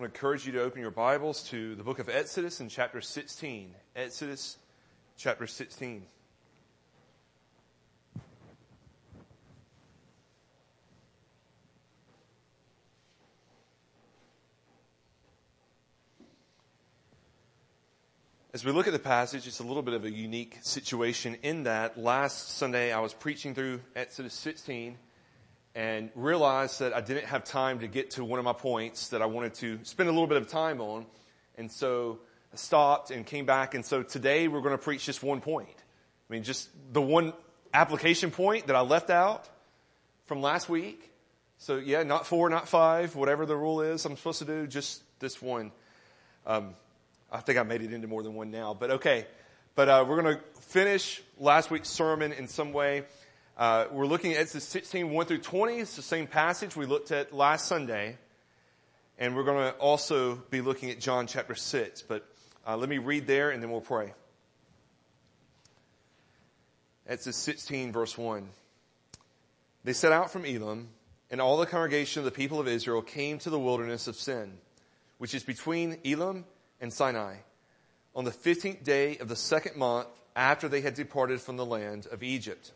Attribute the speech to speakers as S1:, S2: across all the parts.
S1: I want to encourage you to open your Bibles to the book of Exodus in chapter 16. Exodus chapter 16. As we look at the passage, it's a little bit of a unique situation in that last Sunday I was preaching through Exodus 16 and realized that I didn't have time to get to one of my points that I wanted to spend a little bit of time on. And so I stopped and came back. And so today we're going to preach just one point. I mean, just the one application point that I left out from last week. So yeah, not four, not five, whatever the rule is I'm supposed to do, just this one. Um, I think I made it into more than one now, but okay. But uh, we're going to finish last week's sermon in some way. Uh, we're looking at Exodus 16, 1 through 20. It's the same passage we looked at last Sunday. And we're going to also be looking at John chapter 6. But uh, let me read there and then we'll pray. Exodus 16, verse 1. They set out from Elim, and all the congregation of the people of Israel came to the wilderness of Sin, which is between Elim and Sinai, on the 15th day of the second month after they had departed from the land of Egypt.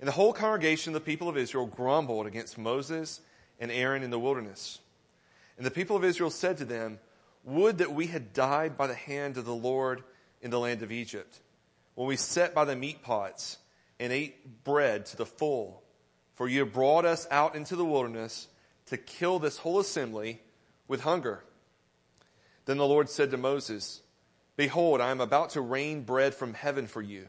S1: And the whole congregation of the people of Israel grumbled against Moses and Aaron in the wilderness. And the people of Israel said to them, Would that we had died by the hand of the Lord in the land of Egypt, when we sat by the meat pots and ate bread to the full. For you have brought us out into the wilderness to kill this whole assembly with hunger. Then the Lord said to Moses, Behold, I am about to rain bread from heaven for you.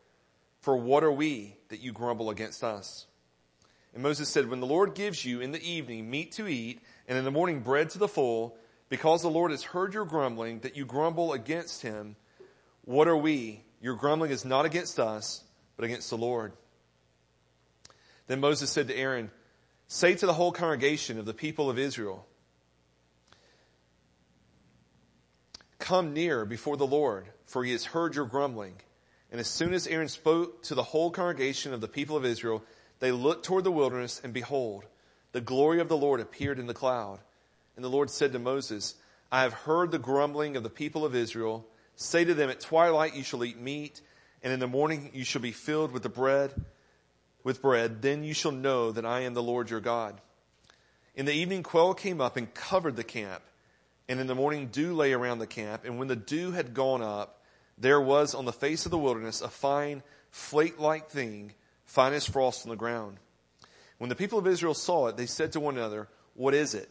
S1: for what are we that you grumble against us? And Moses said, When the Lord gives you in the evening meat to eat, and in the morning bread to the full, because the Lord has heard your grumbling, that you grumble against him, what are we? Your grumbling is not against us, but against the Lord. Then Moses said to Aaron, Say to the whole congregation of the people of Israel, Come near before the Lord, for he has heard your grumbling. And as soon as Aaron spoke to the whole congregation of the people of Israel, they looked toward the wilderness, and behold, the glory of the Lord appeared in the cloud. And the Lord said to Moses, I have heard the grumbling of the people of Israel. Say to them, at twilight you shall eat meat, and in the morning you shall be filled with the bread, with bread. Then you shall know that I am the Lord your God. In the evening quail came up and covered the camp, and in the morning dew lay around the camp. And when the dew had gone up, there was on the face of the wilderness a fine, flake like thing, fine as frost on the ground. When the people of Israel saw it, they said to one another, What is it?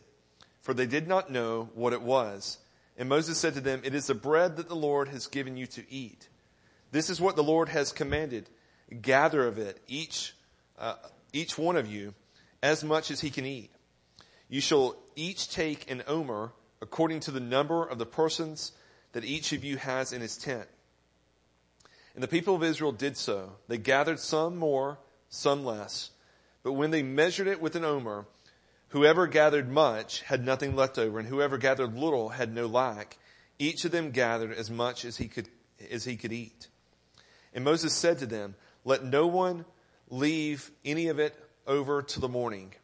S1: For they did not know what it was. And Moses said to them, It is the bread that the Lord has given you to eat. This is what the Lord has commanded. Gather of it, each, uh, each one of you, as much as he can eat. You shall each take an omer according to the number of the persons that each of you has in his tent. And the people of Israel did so. They gathered some more, some less. But when they measured it with an omer, whoever gathered much had nothing left over, and whoever gathered little had no lack. Each of them gathered as much as he could, as he could eat. And Moses said to them, let no one leave any of it over to the morning.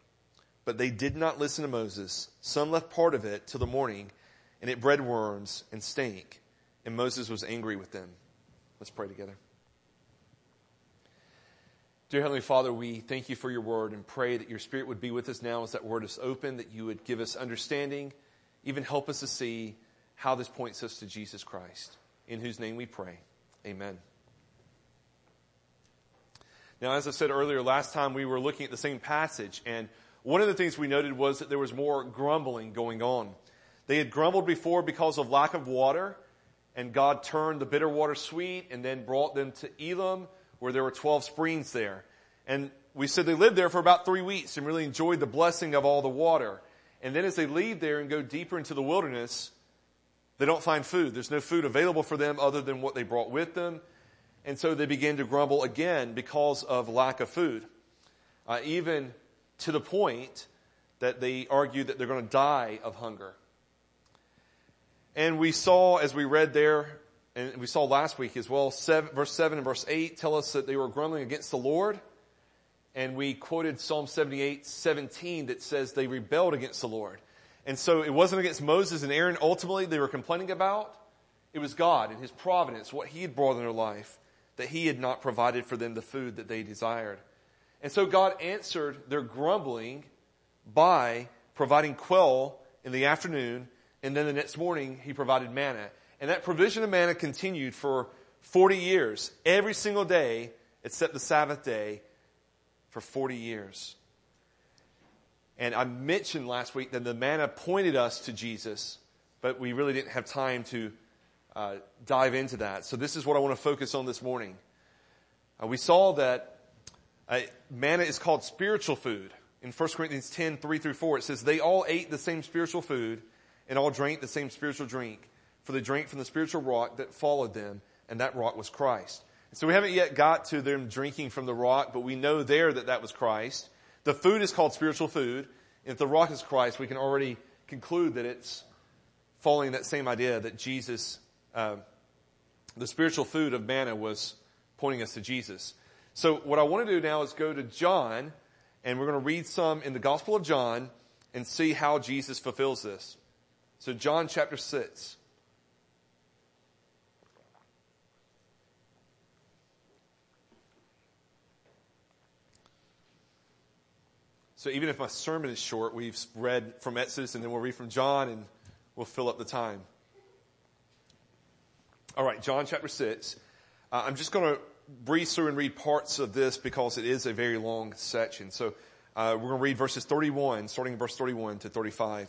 S1: But they did not listen to Moses. Some left part of it till the morning, and it bred worms and stank. And Moses was angry with them. Let's pray together. Dear Heavenly Father, we thank you for your word and pray that your spirit would be with us now as that word is open, that you would give us understanding, even help us to see how this points us to Jesus Christ, in whose name we pray. Amen. Now, as I said earlier, last time we were looking at the same passage, and one of the things we noted was that there was more grumbling going on. They had grumbled before because of lack of water, and God turned the bitter water sweet and then brought them to Elim where there were 12 springs there. And we said they lived there for about three weeks and really enjoyed the blessing of all the water. And then as they leave there and go deeper into the wilderness, They don't find food. There's no food available for them other than what they brought with them. And so they begin to grumble again because of lack of food. Uh, even to the point that they argue that they're going to die of hunger. And we saw, as we read there, and we saw last week as well, seven, verse 7 and verse 8 tell us that they were grumbling against the Lord. And we quoted Psalm 78, 17 that says they rebelled against the Lord. And so it wasn't against Moses and Aaron ultimately they were complaining about. It was God and His providence, what He had brought in their life, that He had not provided for them the food that they desired. And so God answered their grumbling by providing quail in the afternoon, and then the next morning he provided manna. And that provision of manna continued for 40 years, every single day except the Sabbath day for 40 years. And I mentioned last week that the manna pointed us to Jesus, but we really didn't have time to uh, dive into that. So this is what I want to focus on this morning. Uh, we saw that uh, manna is called spiritual food in 1 Corinthians 10, 3 through 4, it says, They all ate the same spiritual food and all drank the same spiritual drink, for they drank from the spiritual rock that followed them, and that rock was Christ. So we haven't yet got to them drinking from the rock, but we know there that that was Christ. The food is called spiritual food. If the rock is Christ, we can already conclude that it's following that same idea that Jesus, uh, the spiritual food of manna was pointing us to Jesus. So what I want to do now is go to John and we're going to read some in the Gospel of John and see how Jesus fulfills this. So, John chapter 6. So, even if my sermon is short, we've read from Exodus and then we'll read from John and we'll fill up the time. All right, John chapter 6. Uh, I'm just going to breeze through and read parts of this because it is a very long section. So uh, we're going to read verses 31, starting in verse 31 to 35.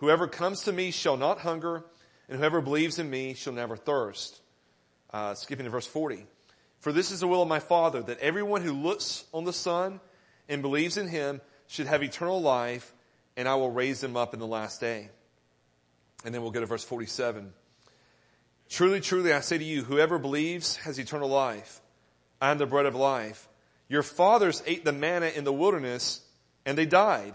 S1: Whoever comes to me shall not hunger, and whoever believes in me shall never thirst. Uh, skipping to verse 40. For this is the will of my Father, that everyone who looks on the Son and believes in him should have eternal life, and I will raise them up in the last day. And then we'll go to verse 47. Truly, truly, I say to you, whoever believes has eternal life. I am the bread of life. Your fathers ate the manna in the wilderness and they died.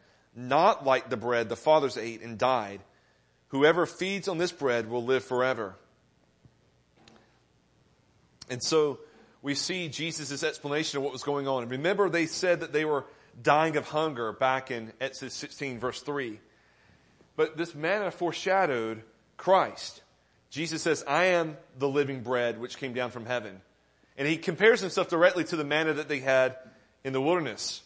S1: not like the bread the fathers ate and died. Whoever feeds on this bread will live forever. And so we see Jesus' explanation of what was going on. Remember, they said that they were dying of hunger back in Exodus 16, verse 3. But this manna foreshadowed Christ. Jesus says, I am the living bread which came down from heaven. And he compares himself directly to the manna that they had in the wilderness.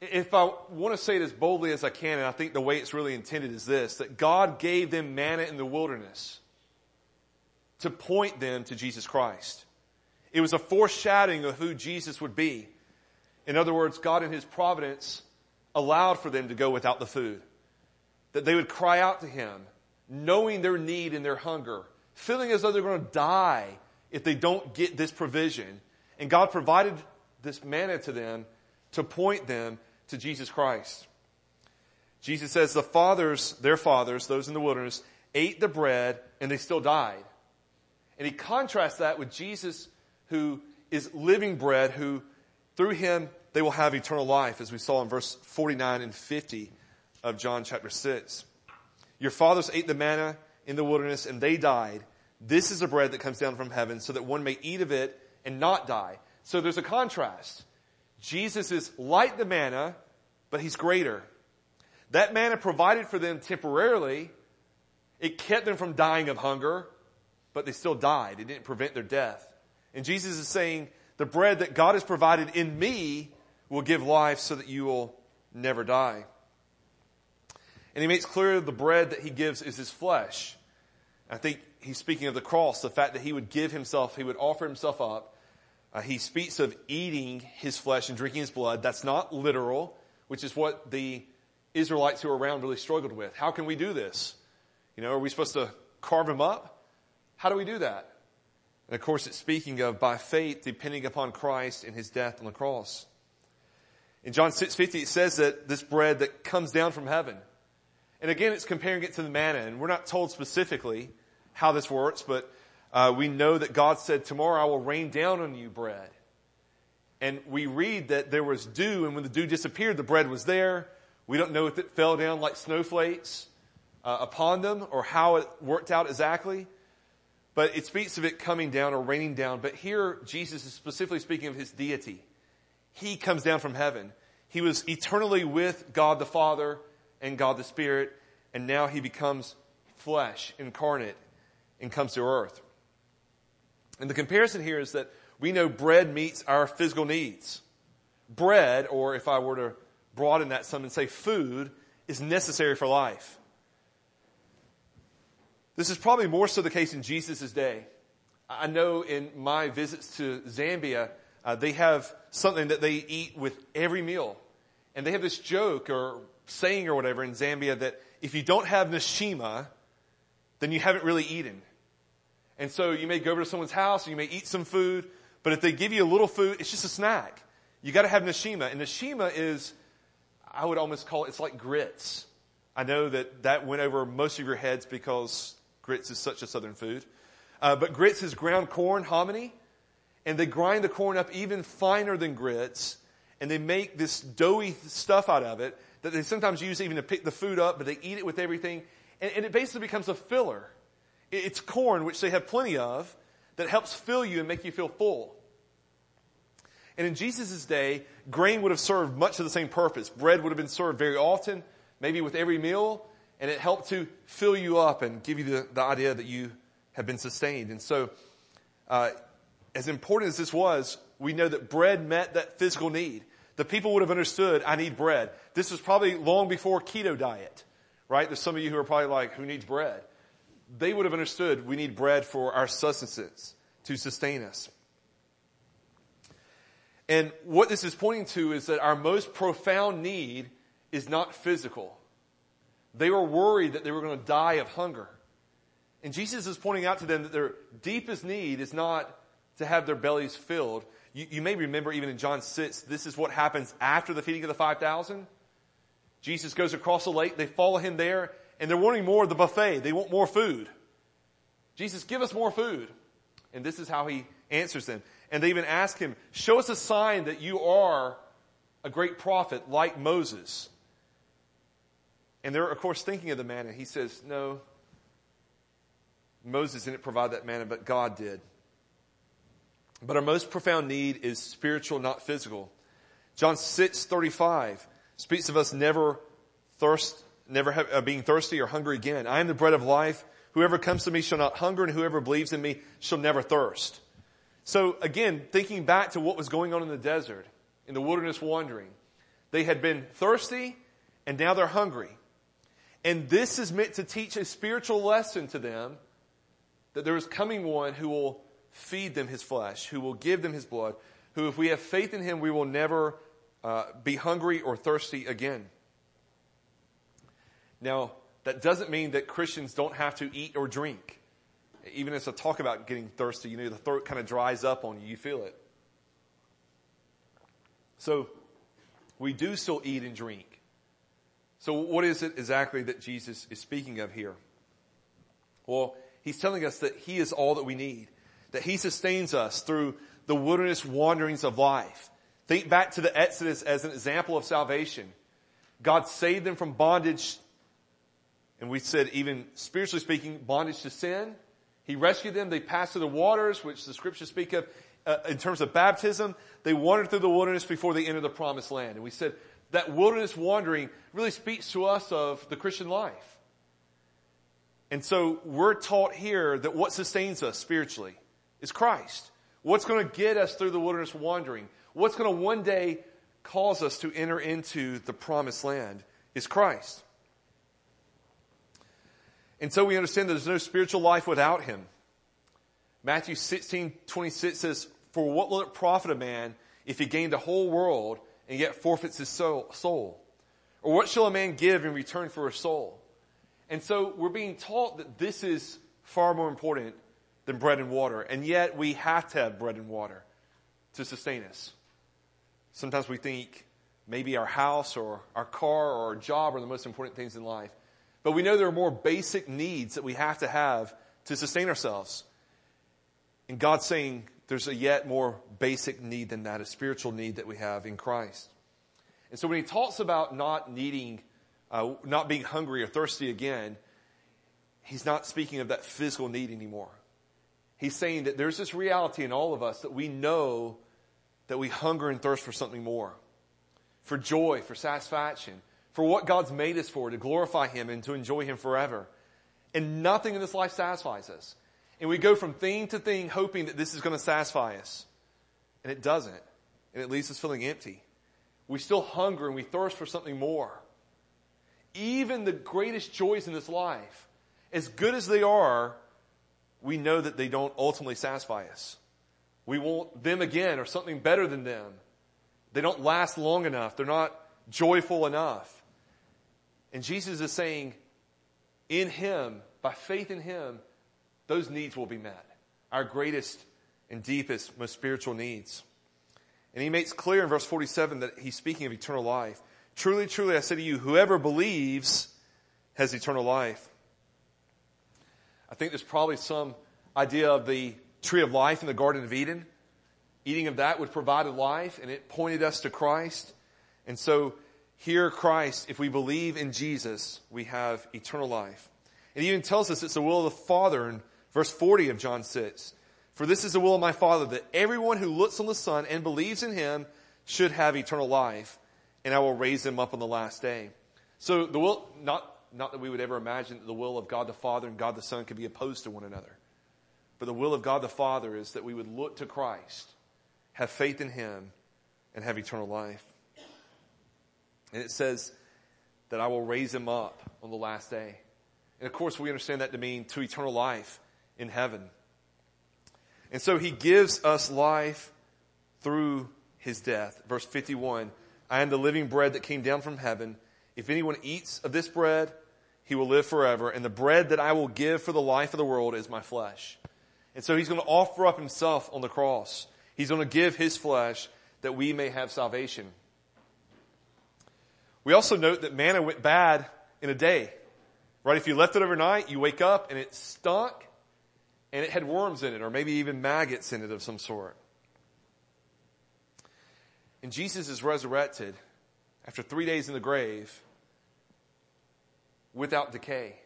S1: If I want to say it as boldly as I can, and I think the way it's really intended is this, that God gave them manna in the wilderness to point them to Jesus Christ. It was a foreshadowing of who Jesus would be. In other words, God in His providence allowed for them to go without the food. That they would cry out to Him knowing their need and their hunger, feeling as though they're going to die if they don't get this provision. And God provided this manna to them to point them to Jesus Christ. Jesus says the fathers, their fathers, those in the wilderness, ate the bread and they still died. And he contrasts that with Jesus who is living bread, who through him they will have eternal life, as we saw in verse 49 and 50 of John chapter 6. Your fathers ate the manna in the wilderness and they died. This is the bread that comes down from heaven so that one may eat of it and not die. So there's a contrast. Jesus is like the manna, but he's greater. That manna provided for them temporarily. It kept them from dying of hunger, but they still died. It didn't prevent their death. And Jesus is saying, the bread that God has provided in me will give life so that you will never die. And he makes clear the bread that he gives is his flesh. I think he's speaking of the cross, the fact that he would give himself, he would offer himself up. Uh, he speaks of eating his flesh and drinking his blood. That's not literal, which is what the Israelites who were around really struggled with. How can we do this? You know, are we supposed to carve him up? How do we do that? And of course, it's speaking of by faith, depending upon Christ and his death on the cross. In John 6:50, it says that this bread that comes down from heaven. And again, it's comparing it to the manna, and we're not told specifically how this works, but uh, we know that God said, "Tomorrow I will rain down on you bread." And we read that there was dew, and when the dew disappeared, the bread was there. We don't know if it fell down like snowflakes uh, upon them or how it worked out exactly. But it speaks of it coming down or raining down. But here, Jesus is specifically speaking of his deity. He comes down from heaven. He was eternally with God the Father and God the Spirit, and now he becomes flesh, incarnate, and comes to earth. And the comparison here is that we know bread meets our physical needs. Bread, or if I were to broaden that some and say food, is necessary for life. This is probably more so the case in Jesus' day. I know in my visits to Zambia, uh, they have something that they eat with every meal. And they have this joke or saying or whatever in Zambia that if you don't have nshima, then you haven't really eaten. And so you may go over to someone's house, and you may eat some food, but if they give you a little food, it's just a snack. You gotta have nshima. And nshima is, I would almost call it, it's like grits. I know that that went over most of your heads because grits is such a southern food. Uh, but grits is ground corn, hominy, and they grind the corn up even finer than grits, and they make this doughy stuff out of it that they sometimes use even to pick the food up, but they eat it with everything, and, and it basically becomes a filler. It's corn, which they have plenty of, that helps fill you and make you feel full. And in Jesus' day, grain would have served much of the same purpose. Bread would have been served very often, maybe with every meal, and it helped to fill you up and give you the, the idea that you have been sustained. And so, uh, as important as this was, we know that bread met that physical need. The people would have understood, I need bread. This was probably long before keto diet, right? There's some of you who are probably like, who needs bread? They would have understood we need bread for our sustenance to sustain us. And what this is pointing to is that our most profound need is not physical. They were worried that they were going to die of hunger. And Jesus is pointing out to them that their deepest need is not to have their bellies filled. You, you, may remember even in John 6, this is what happens after the feeding of the 5,000. Jesus goes across the lake, they follow him there, and they're wanting more of the buffet. They want more food. Jesus, give us more food. And this is how he answers them. And they even ask him, show us a sign that you are a great prophet like Moses. And they're, of course, thinking of the manna. He says, no, Moses didn't provide that manna, but God did. But our most profound need is spiritual, not physical. John 6, 35 speaks of us never thirst, never have, uh, being thirsty or hungry again. I am the bread of life. Whoever comes to me shall not hunger and whoever believes in me shall never thirst. So again, thinking back to what was going on in the desert, in the wilderness wandering, they had been thirsty and now they're hungry. And this is meant to teach a spiritual lesson to them that there is coming one who will feed them his flesh, who will give them his blood, who, if we have faith in him, we will never uh, be hungry or thirsty again. Now, that doesn't mean that Christians don't have to eat or drink. even as I talk about getting thirsty, you know, the throat kind of dries up on you. You feel it. So we do still eat and drink. So what is it exactly that Jesus is speaking of here? Well, he's telling us that he is all that we need, that he sustains us through the wilderness wanderings of life. Think back to the Exodus as an example of salvation. God saved them from bondage, and we said even spiritually speaking, bondage to sin. He rescued them. They passed through the waters, which the scriptures speak of uh, in terms of baptism. They wandered through the wilderness before they entered the promised land. And we said that wilderness wandering really speaks to us of the Christian life. And so we're taught here that what sustains us spiritually is Christ. What's going to get us through the wilderness wandering? What's going to one day cause us to enter into the promised land is Christ. And so we understand that there's no spiritual life without him. Matthew 16, 26 says, For what will it profit a man if he gain the whole world and yet forfeits his soul? Or what shall a man give in return for his soul? And so we're being taught that this is far more important than bread and water. And yet we have to have bread and water to sustain us. Sometimes we think maybe our house or our car or our job are the most important things in life. But we know there are more basic needs that we have to have to sustain ourselves. And God's saying there's a yet more basic need than that, a spiritual need that we have in Christ. And so when he talks about not needing, uh, not being hungry or thirsty again, he's not speaking of that physical need anymore. He's saying that there's this reality in all of us that we know that we hunger and thirst for something more. For joy, for satisfaction, for what God's made us for, to glorify Him and to enjoy Him forever. And nothing in this life satisfies us. And we go from thing to thing hoping that this is going to satisfy us. And it doesn't. And it leaves us feeling empty. We still hunger and we thirst for something more. Even the greatest joys in this life, as good as they are, we know that they don't ultimately satisfy us. We want them again or something better than them. They don't last long enough. They're not joyful enough. And Jesus is saying, in Him, by faith in Him, those needs will be met. Our greatest and deepest, most spiritual needs. And He makes clear in verse 47 that He's speaking of eternal life. Truly, truly, I say to you, whoever believes has eternal life. I think there's probably some idea of the tree of life in the Garden of Eden. Eating of that would provide life, and it pointed us to Christ. And so, here, Christ, if we believe in Jesus, we have eternal life. It even tells us it's the will of the Father in verse 40 of John 6. For this is the will of my Father, that everyone who looks on the Son and believes in him should have eternal life, and I will raise him up on the last day. So the will, not not that we would ever imagine that the will of God the Father and God the Son could be opposed to one another. But the will of God the Father is that we would look to Christ, have faith in Him, and have eternal life. And it says that I will raise Him up on the last day. And of course, we understand that to mean to eternal life in heaven. And so He gives us life through His death. Verse 51 I am the living bread that came down from heaven. If anyone eats of this bread, he will live forever. And the bread that I will give for the life of the world is my flesh. And so he's going to offer up himself on the cross. He's going to give his flesh that we may have salvation. We also note that manna went bad in a day. Right? If you left it overnight, you wake up and it stunk and it had worms in it or maybe even maggots in it of some sort. And Jesus is resurrected after three days in the grave without decay.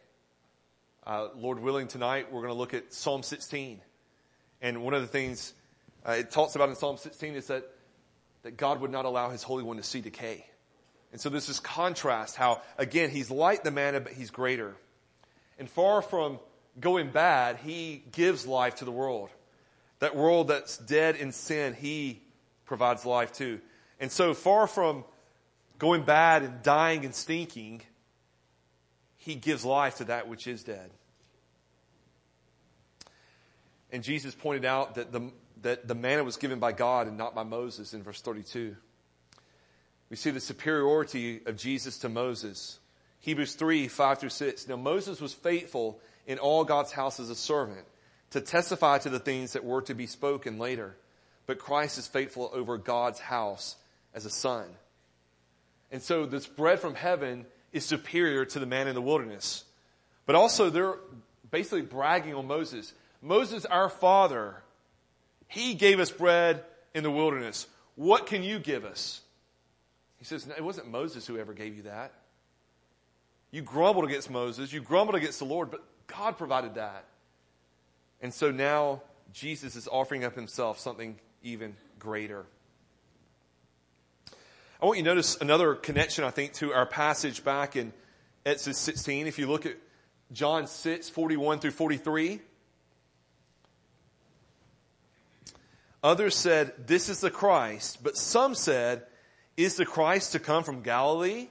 S1: Uh, Lord willing, tonight we're going to look at Psalm 16. And one of the things uh, it talks about in Psalm 16 is that, that God would not allow his Holy One to see decay. And so this is contrast how, again, he's like the manna, but he's greater. And far from going bad, he gives life to the world. That world that's dead in sin, he provides life to. And so far from going bad and dying and stinking, he gives life to that which is dead. And Jesus pointed out that the, that the manna was given by God and not by Moses in verse 32. We see the superiority of Jesus to Moses. Hebrews 3, 5 through 6. Now Moses was faithful in all God's house as a servant, to testify to the things that were to be spoken later. But Christ is faithful over God's house as a son. And so this bread from heaven is superior to the man in the wilderness. But also they're basically bragging on Moses. Moses, our father, he gave us bread in the wilderness. What can you give us? He says, it wasn't Moses who ever gave you that. You grumbled against Moses, you grumbled against the Lord, but God provided that. And so now Jesus is offering up himself something even greater. I want you to notice another connection, I think, to our passage back in Exodus 16. If you look at John 6, 41 through 43. Others said, This is the Christ. But some said, Is the Christ to come from Galilee?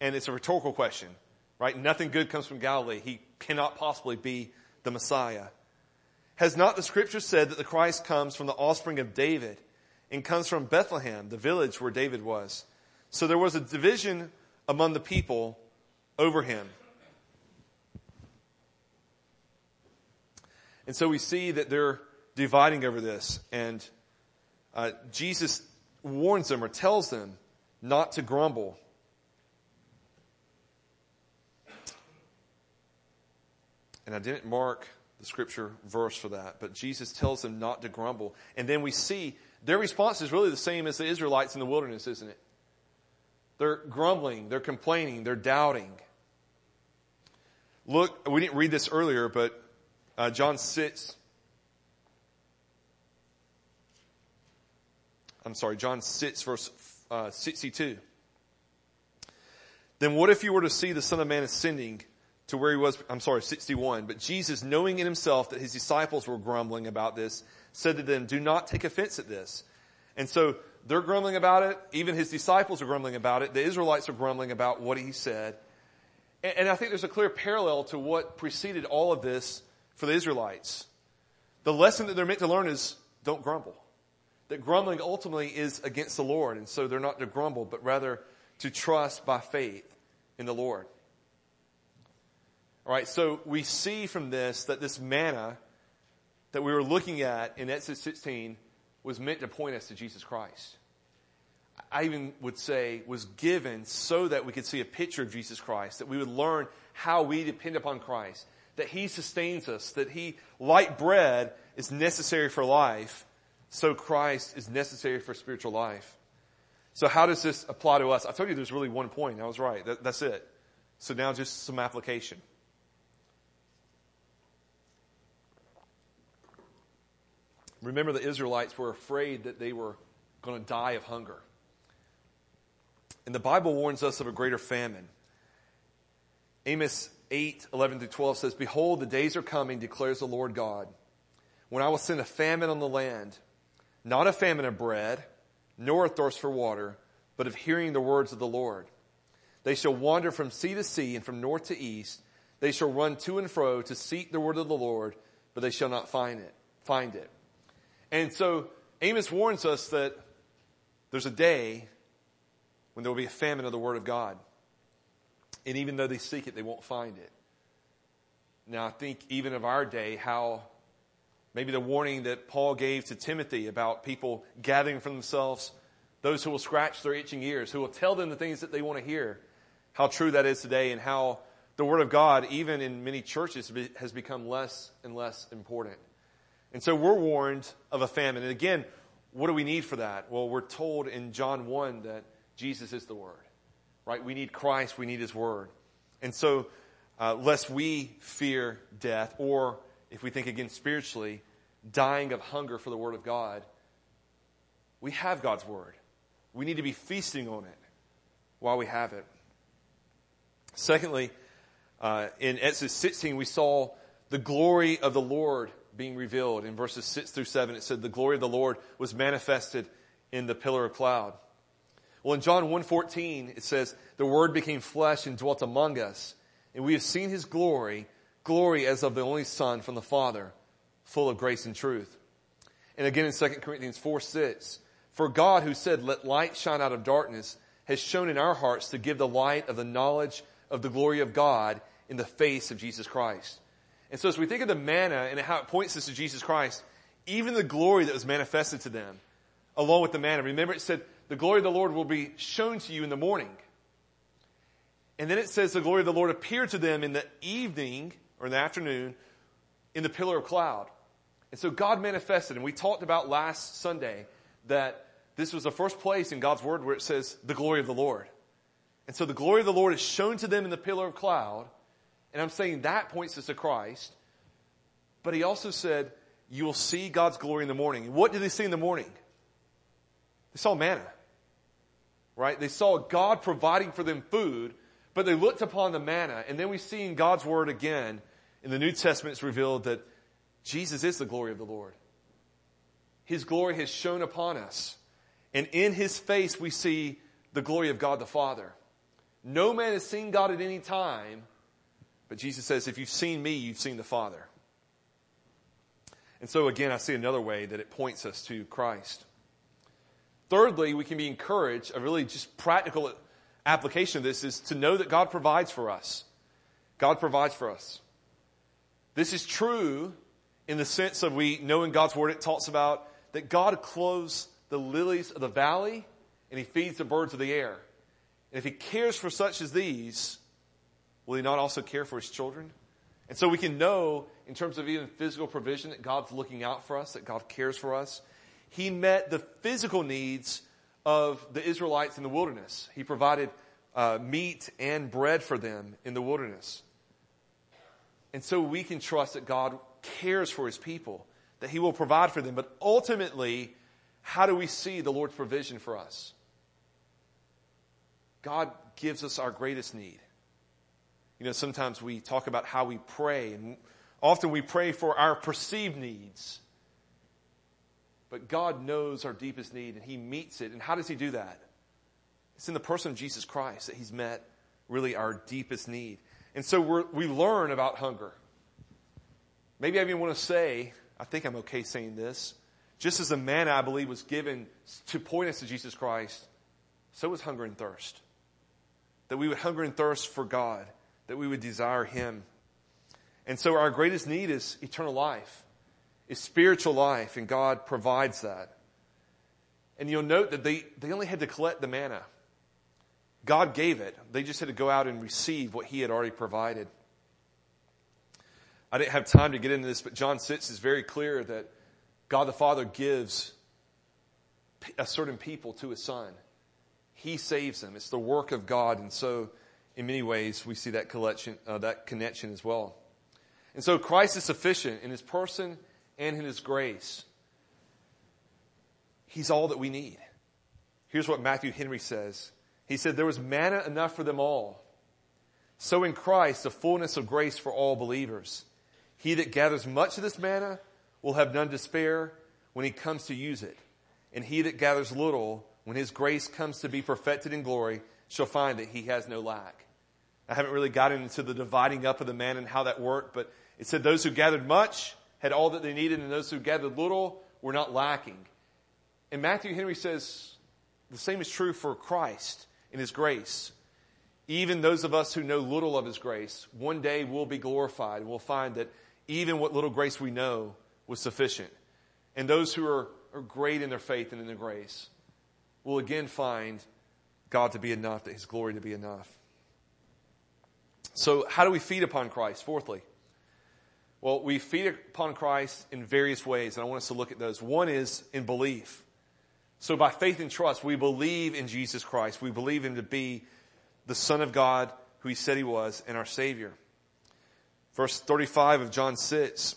S1: And it's a rhetorical question, right? Nothing good comes from Galilee. He cannot possibly be the Messiah. Has not the scripture said that the Christ comes from the offspring of David and comes from Bethlehem, the village where David was? So there was a division among the people over him. And so we see that they're dividing over this. And uh, Jesus warns them or tells them not to grumble. And I didn't mark the scripture verse for that, but Jesus tells them not to grumble. And then we see their response is really the same as the Israelites in the wilderness, isn't it? They're grumbling, they're complaining, they're doubting. Look, we didn't read this earlier, but uh, John 6, I'm sorry, John 6, verse uh, 62. Then what if you were to see the Son of Man ascending to where he was, I'm sorry, 61. But Jesus, knowing in himself that his disciples were grumbling about this, said to them, do not take offense at this. And so they're grumbling about it. Even his disciples are grumbling about it. The Israelites are grumbling about what he said. And, and I think there's a clear parallel to what preceded all of this for the Israelites. The lesson that they're meant to learn is don't grumble that grumbling ultimately is against the Lord. And so they're not to grumble, but rather to trust by faith in the Lord. All right, so we see from this that this manna that we were looking at in Exodus 16 was meant to point us to Jesus Christ. I even would say was given so that we could see a picture of Jesus Christ, that we would learn how we depend upon Christ, that He sustains us, that He, like bread, is necessary for life, so Christ is necessary for spiritual life. So how does this apply to us? I told you there's really one point. I was right. That, that's it. So now just some application. Remember the Israelites were afraid that they were going to die of hunger. And the Bible warns us of a greater famine. Amos 8, 11 through 12 says, Behold, the days are coming, declares the Lord God, when I will send a famine on the land not a famine of bread, nor a thirst for water, but of hearing the words of the Lord. They shall wander from sea to sea and from north to east. They shall run to and fro to seek the word of the Lord, but they shall not find it, find it. And so Amos warns us that there's a day when there will be a famine of the word of God. And even though they seek it, they won't find it. Now I think even of our day, how Maybe the warning that Paul gave to Timothy about people gathering for themselves those who will scratch their itching ears, who will tell them the things that they want to hear. How true that is today and how the Word of God, even in many churches, has become less and less important. And so we're warned of a famine. And again, what do we need for that? Well, we're told in John 1 that Jesus is the Word, right? We need Christ, we need His Word. And so, uh, lest we fear death or if we think again spiritually, dying of hunger for the Word of God, we have God's Word. We need to be feasting on it while we have it. Secondly, uh, in Exodus 16, we saw the glory of the Lord being revealed. In verses 6 through 7, it said, The glory of the Lord was manifested in the pillar of cloud. Well, in John 1.14, it says, The Word became flesh and dwelt among us, and we have seen His glory, glory as of the only Son from the Father, full of grace and truth. And again in 2 Corinthians 4 6, for God who said, let light shine out of darkness, has shown in our hearts to give the light of the knowledge of the glory of God in the face of Jesus Christ. And so as we think of the manna and how it points us to Jesus Christ, even the glory that was manifested to them, along with the manna, remember it said, the glory of the Lord will be shown to you in the morning. And then it says the glory of the Lord appeared to them in the evening or in the afternoon in the pillar of cloud. And so God manifested, and we talked about last Sunday that this was the first place in God's word where it says the glory of the Lord. And so the glory of the Lord is shown to them in the pillar of cloud. And I'm saying that points us to Christ. But he also said, you will see God's glory in the morning. What did they see in the morning? They saw manna. Right? They saw God providing for them food, but they looked upon the manna. And then we see in God's word again, in the New Testament, it's revealed that Jesus is the glory of the Lord. His glory has shone upon us. And in his face, we see the glory of God the Father. No man has seen God at any time, but Jesus says, if you've seen me, you've seen the Father. And so again, I see another way that it points us to Christ. Thirdly, we can be encouraged, a really just practical application of this is to know that God provides for us. God provides for us. This is true in the sense of we know in God's Word it talks about that God clothes the lilies of the valley and He feeds the birds of the air. And if He cares for such as these, will He not also care for His children? And so we can know in terms of even physical provision that God's looking out for us, that God cares for us. He met the physical needs of the Israelites in the wilderness. He provided uh, meat and bread for them in the wilderness. And so we can trust that God cares for his people, that he will provide for them. But ultimately, how do we see the Lord's provision for us? God gives us our greatest need. You know, sometimes we talk about how we pray, and often we pray for our perceived needs. But God knows our deepest need, and He meets it. And how does He do that? It's in the person of Jesus Christ that He's met really our deepest need. And so we learn about hunger. Maybe I even want to say, I think I'm okay saying this. Just as the manna, I believe, was given to point us to Jesus Christ, so was hunger and thirst. That we would hunger and thirst for God, that we would desire Him. And so our greatest need is eternal life, is spiritual life, and God provides that. And you'll note that they, they only had to collect the manna. God gave it. They just had to go out and receive what He had already provided. I didn't have time to get into this, but John 6 is very clear that God the Father gives a certain people to his son. He saves them. It's the work of God. And so, in many ways, we see that collection, uh, that connection as well. And so Christ is sufficient in his person and in his grace. He's all that we need. Here's what Matthew Henry says. He said, there was manna enough for them all. So in Christ, the fullness of grace for all believers. He that gathers much of this manna will have none to spare when he comes to use it. And he that gathers little, when his grace comes to be perfected in glory, shall find that he has no lack. I haven't really gotten into the dividing up of the manna and how that worked, but it said those who gathered much had all that they needed, and those who gathered little were not lacking. And Matthew Henry says the same is true for Christ in his grace. Even those of us who know little of his grace, one day will be glorified. and We'll find that even what little grace we know was sufficient. And those who are, are great in their faith and in their grace will again find God to be enough, that His glory to be enough. So, how do we feed upon Christ? Fourthly, well, we feed upon Christ in various ways, and I want us to look at those. One is in belief. So, by faith and trust, we believe in Jesus Christ. We believe Him to be the Son of God, who He said He was, and our Savior. Verse 35 of John 6.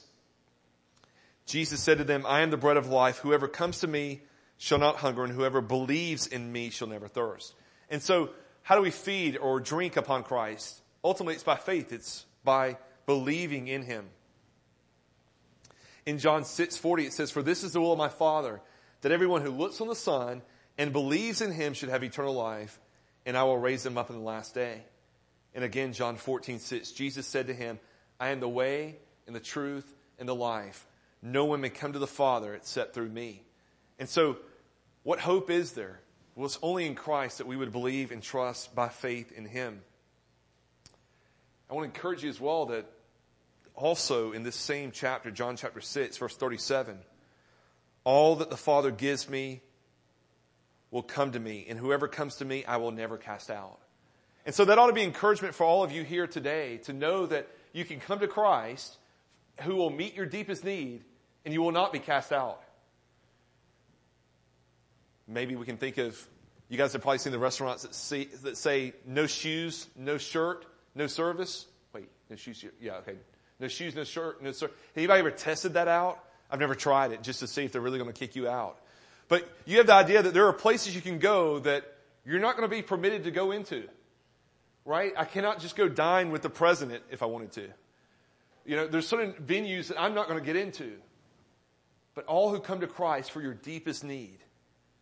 S1: Jesus said to them, I am the bread of life. Whoever comes to me shall not hunger, and whoever believes in me shall never thirst. And so, how do we feed or drink upon Christ? Ultimately, it's by faith. It's by believing in him. In John 6 40, it says, For this is the will of my Father, that everyone who looks on the Son and believes in him should have eternal life, and I will raise them up in the last day. And again, John 14 6, Jesus said to him, I am the way and the truth and the life. No one may come to the Father except through me. And so, what hope is there? Well, it's only in Christ that we would believe and trust by faith in Him. I want to encourage you as well that also in this same chapter, John chapter 6, verse 37, all that the Father gives me will come to me, and whoever comes to me, I will never cast out. And so that ought to be encouragement for all of you here today to know that you can come to Christ who will meet your deepest need and you will not be cast out. Maybe we can think of, you guys have probably seen the restaurants that, see, that say no shoes, no shirt, no service. Wait, no shoes, yeah, okay. No shoes, no shirt, no service. Anybody ever tested that out? I've never tried it just to see if they're really going to kick you out. But you have the idea that there are places you can go that you're not going to be permitted to go into. Right? I cannot just go dine with the president if I wanted to. You know, there's certain venues that I'm not going to get into. But all who come to Christ for your deepest need,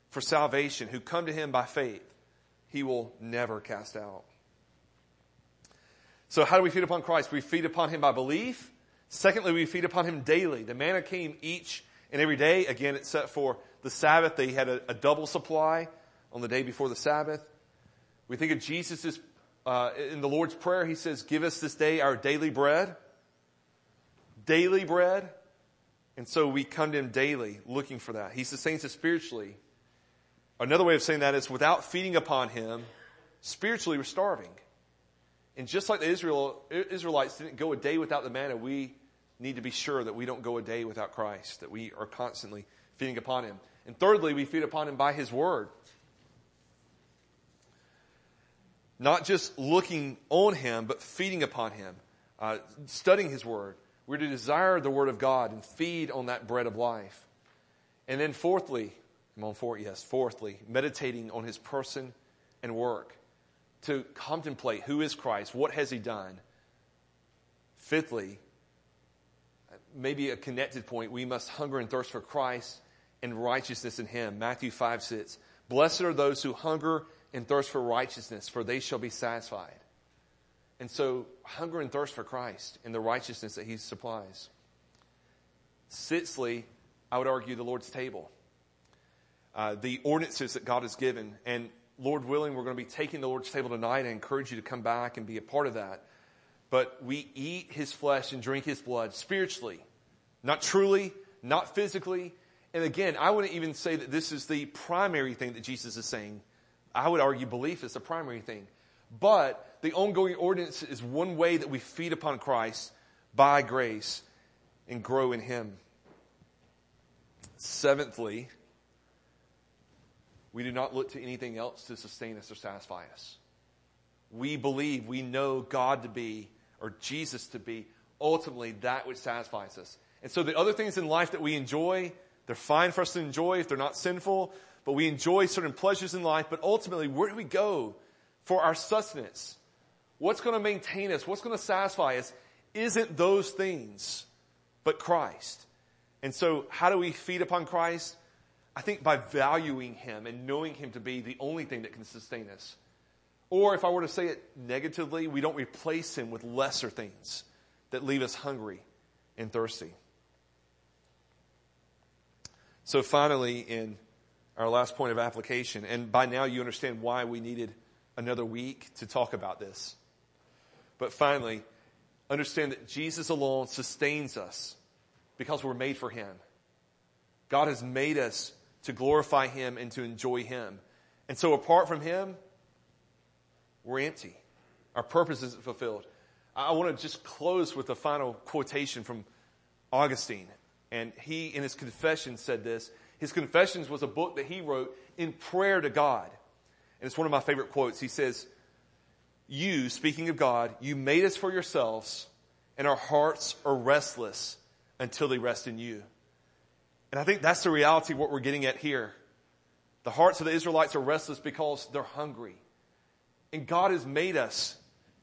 S1: for salvation, who come to Him by faith, He will never cast out. So how do we feed upon Christ? We feed upon Him by belief. Secondly, we feed upon Him daily. The manna came each and every day. Again, except for the Sabbath, they had a, a double supply on the day before the Sabbath. We think of Jesus' uh, in the Lord's Prayer, he says, Give us this day our daily bread. Daily bread. And so we come to him daily looking for that. He sustains us spiritually. Another way of saying that is without feeding upon him, spiritually we're starving. And just like the Israel, Israelites didn't go a day without the manna, we need to be sure that we don't go a day without Christ, that we are constantly feeding upon him. And thirdly, we feed upon him by his word. Not just looking on him, but feeding upon him, uh, studying his word. We're to desire the word of God and feed on that bread of life. And then fourthly, I'm on four, yes, fourthly, meditating on his person and work. To contemplate who is Christ, what has he done. Fifthly, maybe a connected point, we must hunger and thirst for Christ and righteousness in him. Matthew 5 6. Blessed are those who hunger and thirst for righteousness, for they shall be satisfied. And so, hunger and thirst for Christ and the righteousness that He supplies. Sixthly, I would argue the Lord's table. Uh, the ordinances that God has given. And Lord willing, we're going to be taking the Lord's table tonight. I encourage you to come back and be a part of that. But we eat His flesh and drink His blood spiritually, not truly, not physically. And again, I wouldn't even say that this is the primary thing that Jesus is saying I would argue belief is the primary thing. But the ongoing ordinance is one way that we feed upon Christ by grace and grow in Him. Seventhly, we do not look to anything else to sustain us or satisfy us. We believe, we know God to be, or Jesus to be, ultimately that which satisfies us. And so the other things in life that we enjoy, they're fine for us to enjoy if they're not sinful but we enjoy certain pleasures in life. But ultimately, where do we go for our sustenance? What's going to maintain us? What's going to satisfy us? Isn't those things, but Christ. And so, how do we feed upon Christ? I think by valuing Him and knowing Him to be the only thing that can sustain us. Or if I were to say it negatively, we don't replace Him with lesser things that leave us hungry and thirsty. So finally, in our last point of application. And by now you understand why we needed another week to talk about this. But finally, understand that Jesus alone sustains us because we're made for Him. God has made us to glorify Him and to enjoy Him. And so apart from Him, we're empty. Our purpose isn't fulfilled. I want to just close with a final quotation from Augustine. And he, in his confession, said this his Confessions was a book that he wrote in prayer to God. And it's one of my favorite quotes. He says, You, speaking of God, you made us for yourselves, and our hearts are restless until they rest in you. And I think that's the reality of what we're getting at here. The hearts of the Israelites are restless because they're hungry. And God has made us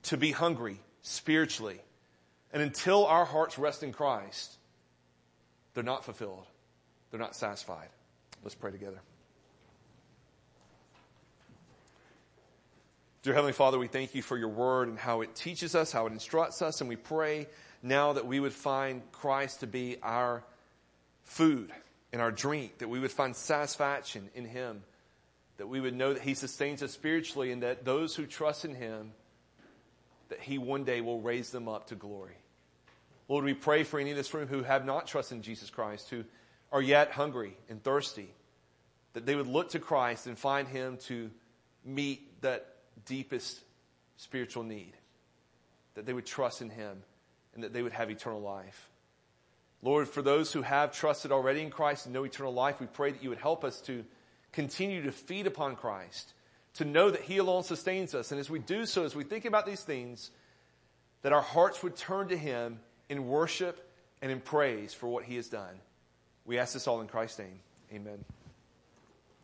S1: to be hungry spiritually. And until our hearts rest in Christ, they're not fulfilled. They're not satisfied. Let's pray together. Dear Heavenly Father, we thank you for your word and how it teaches us, how it instructs us, and we pray now that we would find Christ to be our food and our drink, that we would find satisfaction in Him, that we would know that He sustains us spiritually, and that those who trust in Him, that He one day will raise them up to glory. Lord, we pray for any in this room who have not trusted in Jesus Christ, who are yet hungry and thirsty, that they would look to Christ and find Him to meet that deepest spiritual need, that they would trust in Him and that they would have eternal life. Lord, for those who have trusted already in Christ and know eternal life, we pray that you would help us to continue to feed upon Christ, to know that He alone sustains us. And as we do so, as we think about these things, that our hearts would turn to Him in worship and in praise for what He has done. We ask this all in Christ's name. Amen.